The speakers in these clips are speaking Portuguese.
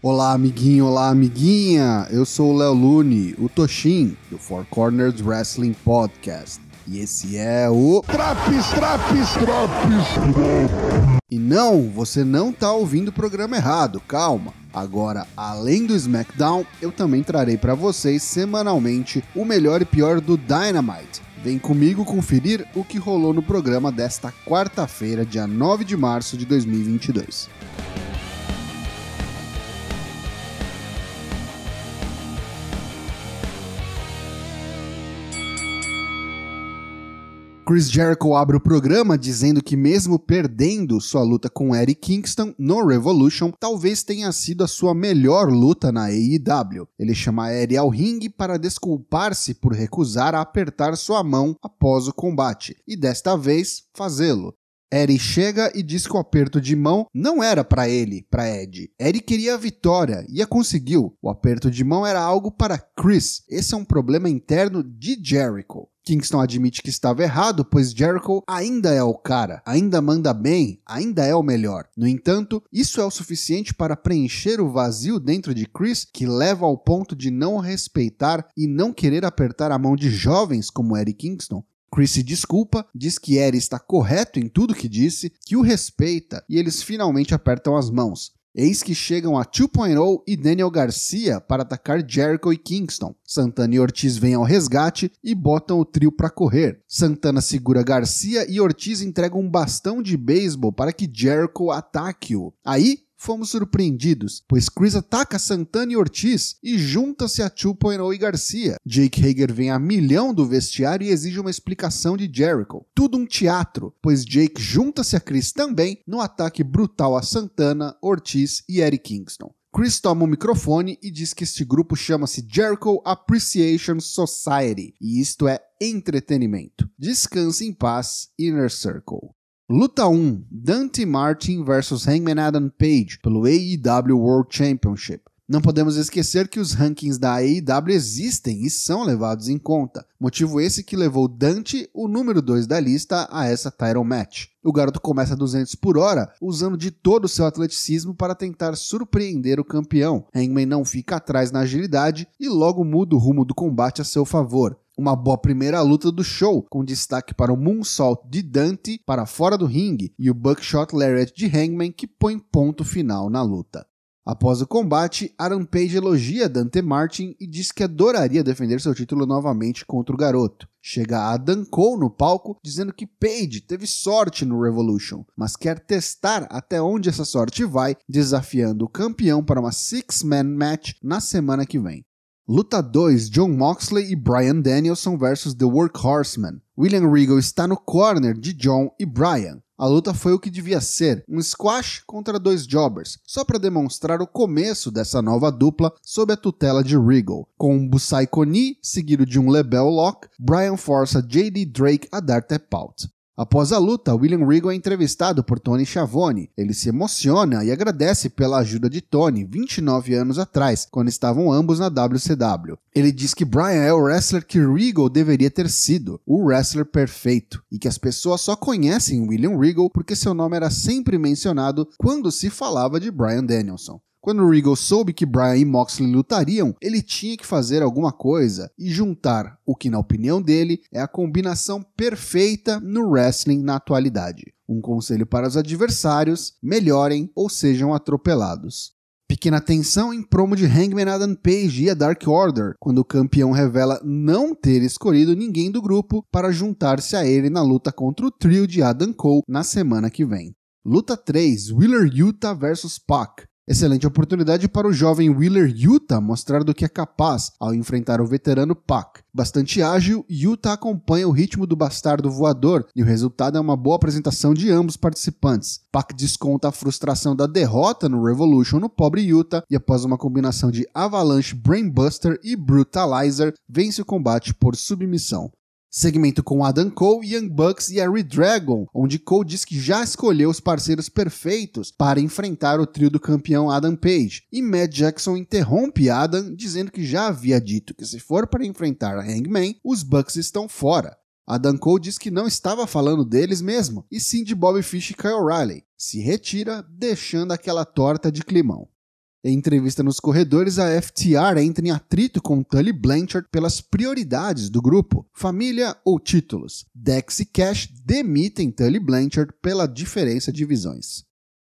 Olá, amiguinho, olá, amiguinha. Eu sou o Léo Lune, o Toshin, do Four Corners Wrestling Podcast. E esse é o. Traps, traps, traps! E não, você não tá ouvindo o programa errado, calma. Agora, além do SmackDown, eu também trarei para vocês semanalmente o melhor e pior do Dynamite. Vem comigo conferir o que rolou no programa desta quarta-feira, dia 9 de março de 2022. Chris Jericho abre o programa dizendo que, mesmo perdendo sua luta com Eddie Kingston no Revolution, talvez tenha sido a sua melhor luta na AEW. Ele chama Eddie ao ringue para desculpar-se por recusar a apertar sua mão após o combate, e desta vez fazê-lo. Eddie chega e diz que o aperto de mão não era para ele, para Ed. Eddie queria a vitória e a conseguiu. O aperto de mão era algo para Chris. Esse é um problema interno de Jericho. Kingston admite que estava errado, pois Jericho ainda é o cara, ainda manda bem, ainda é o melhor. No entanto, isso é o suficiente para preencher o vazio dentro de Chris, que leva ao ponto de não respeitar e não querer apertar a mão de jovens como Eric Kingston. Chris se desculpa, diz que Eric está correto em tudo que disse, que o respeita e eles finalmente apertam as mãos. Eis que chegam a 2.0 e Daniel Garcia para atacar Jericho e Kingston. Santana e Ortiz vêm ao resgate e botam o trio para correr. Santana segura Garcia e Ortiz entregam um bastão de beisebol para que Jericho ataque-o. Aí, fomos surpreendidos, pois Chris ataca Santana e Ortiz e junta-se a 2.0 e Garcia. Jake Hager vem a milhão do vestiário e exige uma explicação de Jericho. Tudo um teatro, pois Jake junta-se a Chris também no ataque brutal a Santana, Ortiz e Eric Kingston. Chris toma o microfone e diz que este grupo chama-se Jericho Appreciation Society e isto é entretenimento. Descanse em paz, Inner Circle. Luta 1: Dante Martin vs Hangman Adam Page pelo AEW World Championship. Não podemos esquecer que os rankings da AEW existem e são levados em conta, motivo esse que levou Dante, o número 2 da lista, a essa title match. O garoto começa a 200 por hora, usando de todo o seu atleticismo para tentar surpreender o campeão. Hangman não fica atrás na agilidade e logo muda o rumo do combate a seu favor. Uma boa primeira luta do show, com destaque para o Moonsault de Dante para fora do ringue e o Buckshot Lariat de Hangman que põe ponto final na luta. Após o combate, Aaron Page elogia Dante Martin e diz que adoraria defender seu título novamente contra o garoto. Chega Adam Cole no palco dizendo que Page teve sorte no Revolution, mas quer testar até onde essa sorte vai, desafiando o campeão para uma six-man match na semana que vem. Luta 2: John Moxley e Brian Danielson versus The Workhorseman. William Regal está no corner de John e Brian. A luta foi o que devia ser, um squash contra dois jobbers, só para demonstrar o começo dessa nova dupla sob a tutela de Regal. Com um Busai Koni seguido de um Lebel Lock, Brian força JD Drake a dar tap out. Após a luta, William Regal é entrevistado por Tony Schiavone. Ele se emociona e agradece pela ajuda de Tony 29 anos atrás, quando estavam ambos na WCW. Ele diz que Brian é o wrestler que Regal deveria ter sido, o wrestler perfeito, e que as pessoas só conhecem William Regal porque seu nome era sempre mencionado quando se falava de Brian Danielson. Quando Regal soube que Bryan e Moxley lutariam, ele tinha que fazer alguma coisa e juntar o que, na opinião dele, é a combinação perfeita no wrestling na atualidade. Um conselho para os adversários: melhorem ou sejam atropelados. Pequena tensão em promo de Hangman Adam Page e a Dark Order, quando o campeão revela não ter escolhido ninguém do grupo para juntar-se a ele na luta contra o trio de Adam Cole na semana que vem. Luta 3: Wheeler Utah vs Pac. Excelente oportunidade para o jovem Wheeler Utah mostrar do que é capaz ao enfrentar o veterano Pac. Bastante ágil, Utah acompanha o ritmo do bastardo voador e o resultado é uma boa apresentação de ambos participantes. Pac desconta a frustração da derrota no Revolution no pobre Utah e após uma combinação de Avalanche Brainbuster e Brutalizer, vence o combate por submissão. Segmento com Adam Cole, Young Bucks e Harry Dragon, onde Cole diz que já escolheu os parceiros perfeitos para enfrentar o trio do campeão Adam Page, e Matt Jackson interrompe Adam dizendo que já havia dito que se for para enfrentar Hangman, os Bucks estão fora. Adam Cole diz que não estava falando deles mesmo, e sim de Bobby Fish e Kyle Riley. Se retira, deixando aquela torta de climão. Em entrevista nos corredores, a FTR entra em atrito com Tully Blanchard pelas prioridades do grupo, família ou títulos. Dex e Cash demitem Tully Blanchard pela diferença de visões.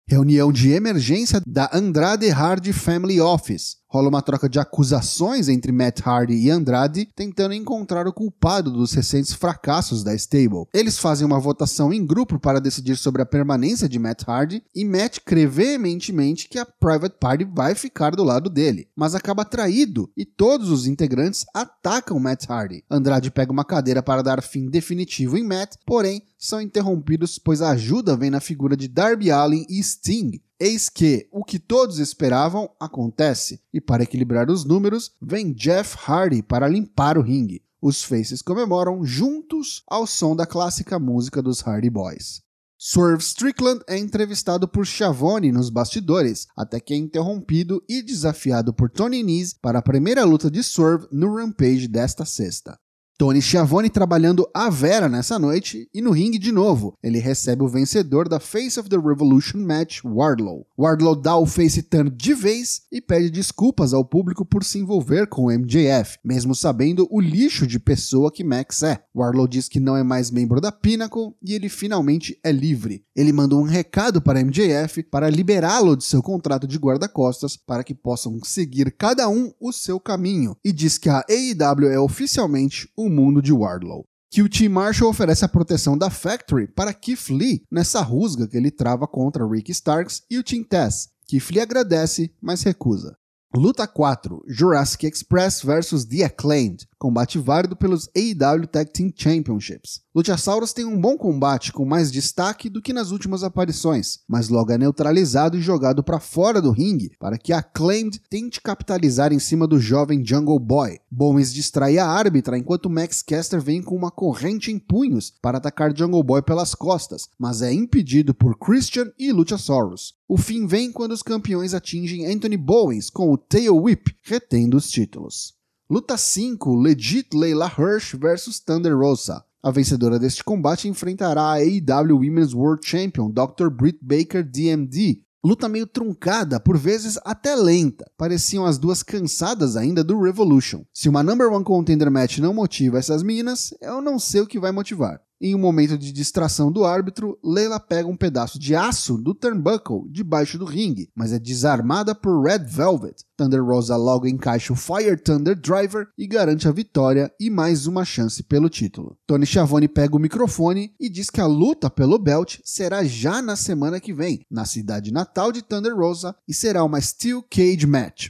Reunião de emergência da Andrade Hard Family Office rola uma troca de acusações entre Matt Hardy e Andrade, tentando encontrar o culpado dos recentes fracassos da stable. Eles fazem uma votação em grupo para decidir sobre a permanência de Matt Hardy, e Matt crê veementemente que a Private Party vai ficar do lado dele, mas acaba traído e todos os integrantes atacam Matt Hardy. Andrade pega uma cadeira para dar fim definitivo em Matt, porém são interrompidos pois a ajuda vem na figura de Darby Allin e Sting, Eis que o que todos esperavam acontece, e para equilibrar os números, vem Jeff Hardy para limpar o ringue. Os Faces comemoram juntos ao som da clássica música dos Hardy Boys. Swerve Strickland é entrevistado por Schiavone nos bastidores, até que é interrompido e desafiado por Tony Nese para a primeira luta de Swerve no Rampage desta sexta. Tony Schiavone trabalhando a Vera nessa noite e no ringue de novo. Ele recebe o vencedor da Face of the Revolution Match, Wardlow. Wardlow dá o face turn de vez e pede desculpas ao público por se envolver com o MJF, mesmo sabendo o lixo de pessoa que Max é. Wardlow diz que não é mais membro da Pinnacle e ele finalmente é livre. Ele manda um recado para MJF para liberá-lo de seu contrato de guarda-costas para que possam seguir cada um o seu caminho e diz que a AEW é oficialmente o mundo de Wardlow. Que o Team Marshall oferece a proteção da Factory para Keith Lee nessa rusga que ele trava contra Rick Starks e o Team Tess. Keith Lee agradece, mas recusa. Luta 4: Jurassic Express vs The Acclaimed combate válido pelos AEW Tag Team Championships. Luchasaurus tem um bom combate com mais destaque do que nas últimas aparições, mas logo é neutralizado e jogado para fora do ringue para que a Acclaimed tente capitalizar em cima do jovem Jungle Boy. Bowens distrai a árbitra enquanto Max Caster vem com uma corrente em punhos para atacar Jungle Boy pelas costas, mas é impedido por Christian e Luchasaurus. O fim vem quando os campeões atingem Anthony Bowens com o Tail Whip, retendo os títulos. Luta 5: Legit Leila Hirsch vs Thunder Rosa. A vencedora deste combate enfrentará a AEW Women's World Champion Dr. Britt Baker DMD. Luta meio truncada, por vezes até lenta. Pareciam as duas cansadas ainda do Revolution. Se uma Number One Contender Match não motiva essas meninas, eu não sei o que vai motivar. Em um momento de distração do árbitro, Leila pega um pedaço de aço do turnbuckle debaixo do ringue, mas é desarmada por Red Velvet. Thunder Rosa logo encaixa o Fire Thunder Driver e garante a vitória e mais uma chance pelo título. Tony Schiavone pega o microfone e diz que a luta pelo belt será já na semana que vem, na cidade natal de Thunder Rosa, e será uma Steel Cage Match.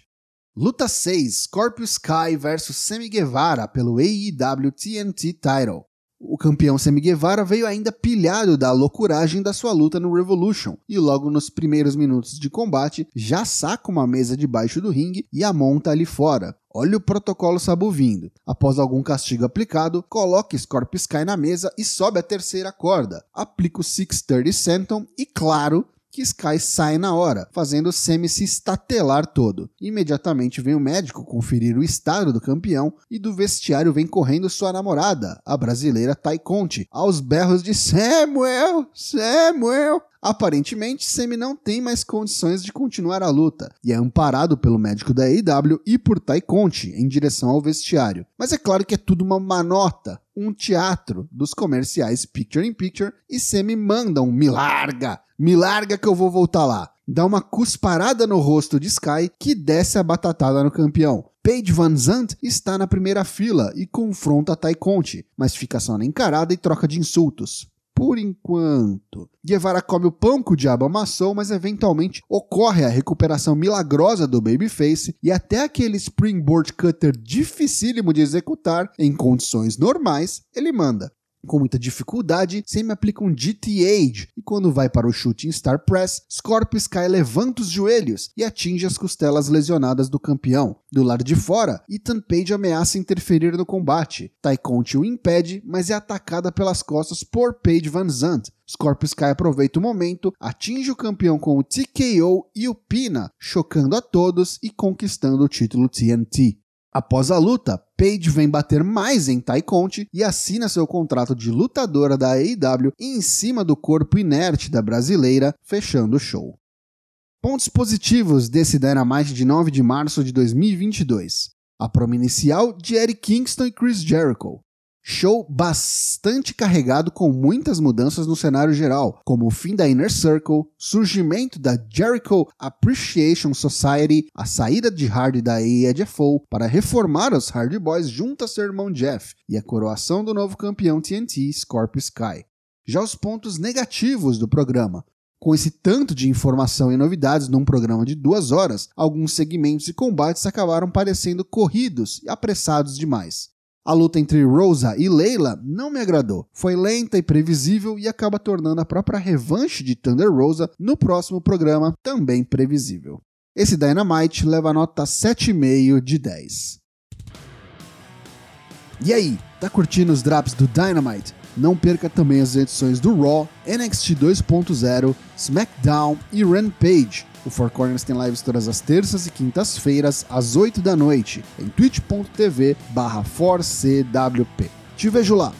Luta 6: Scorpio Sky vs Sammy Guevara pelo AEW TNT Title. O campeão Sammy Guevara veio ainda pilhado da loucuragem da sua luta no Revolution e logo nos primeiros minutos de combate já saca uma mesa debaixo do ringue e a monta ali fora. Olha o protocolo Sabu vindo. Após algum castigo aplicado, coloca Scorpio Sky na mesa e sobe a terceira corda. Aplica o 630 Senton e, claro, que Sky sai na hora, fazendo Semi se estatelar todo. Imediatamente vem o médico conferir o estado do campeão e do vestiário vem correndo sua namorada, a brasileira Tai Conte, aos berros de Samuel, Samuel. Aparentemente, Semi não tem mais condições de continuar a luta e é amparado pelo médico da AEW e por Tai Conte em direção ao vestiário. Mas é claro que é tudo uma manota, um teatro dos comerciais Picture in Picture e Semi manda um me larga, me larga que eu vou voltar lá. Dá uma cusparada no rosto de Sky que desce a batatada no campeão. Paige Van Zandt está na primeira fila e confronta Tai Conte, mas fica só na encarada e troca de insultos por enquanto. Guevara come o pão que o diabo amassou, mas eventualmente ocorre a recuperação milagrosa do Babyface e até aquele Springboard Cutter dificílimo de executar em condições normais, ele manda. Com muita dificuldade, Sammy aplica um GT Age e quando vai para o Shooting Star Press, Scorpio Sky levanta os joelhos e atinge as costelas lesionadas do campeão. Do lado de fora, Ethan Page ameaça interferir no combate. Conti o impede, mas é atacada pelas costas por Page Van Zandt. Scorpio Sky aproveita o momento, atinge o campeão com o TKO e o Pina, chocando a todos e conquistando o título TNT. Após a luta, Paige vem bater mais em Tai Conte e assina seu contrato de lutadora da AEW em cima do corpo inerte da brasileira, fechando o show. Pontos positivos desse Dynamite de 9 de março de 2022. A promo inicial de Eric Kingston e Chris Jericho. Show bastante carregado com muitas mudanças no cenário geral, como o fim da Inner Circle, surgimento da Jericho Appreciation Society, a saída de Hardy da AEFO para reformar os Hardy Boys junto a seu irmão Jeff e a coroação do novo campeão TNT Scorpio Sky. Já os pontos negativos do programa. Com esse tanto de informação e novidades num programa de duas horas, alguns segmentos e combates acabaram parecendo corridos e apressados demais. A luta entre Rosa e Leila não me agradou. Foi lenta e previsível e acaba tornando a própria revanche de Thunder Rosa no próximo programa também previsível. Esse Dynamite leva nota 7,5 de 10. E aí, tá curtindo os drops do Dynamite? Não perca também as edições do Raw, NXT 2.0, SmackDown e Rampage. O Four Corners tem lives todas as terças e quintas-feiras, às 8 da noite, em twitch.tv barra Te vejo lá!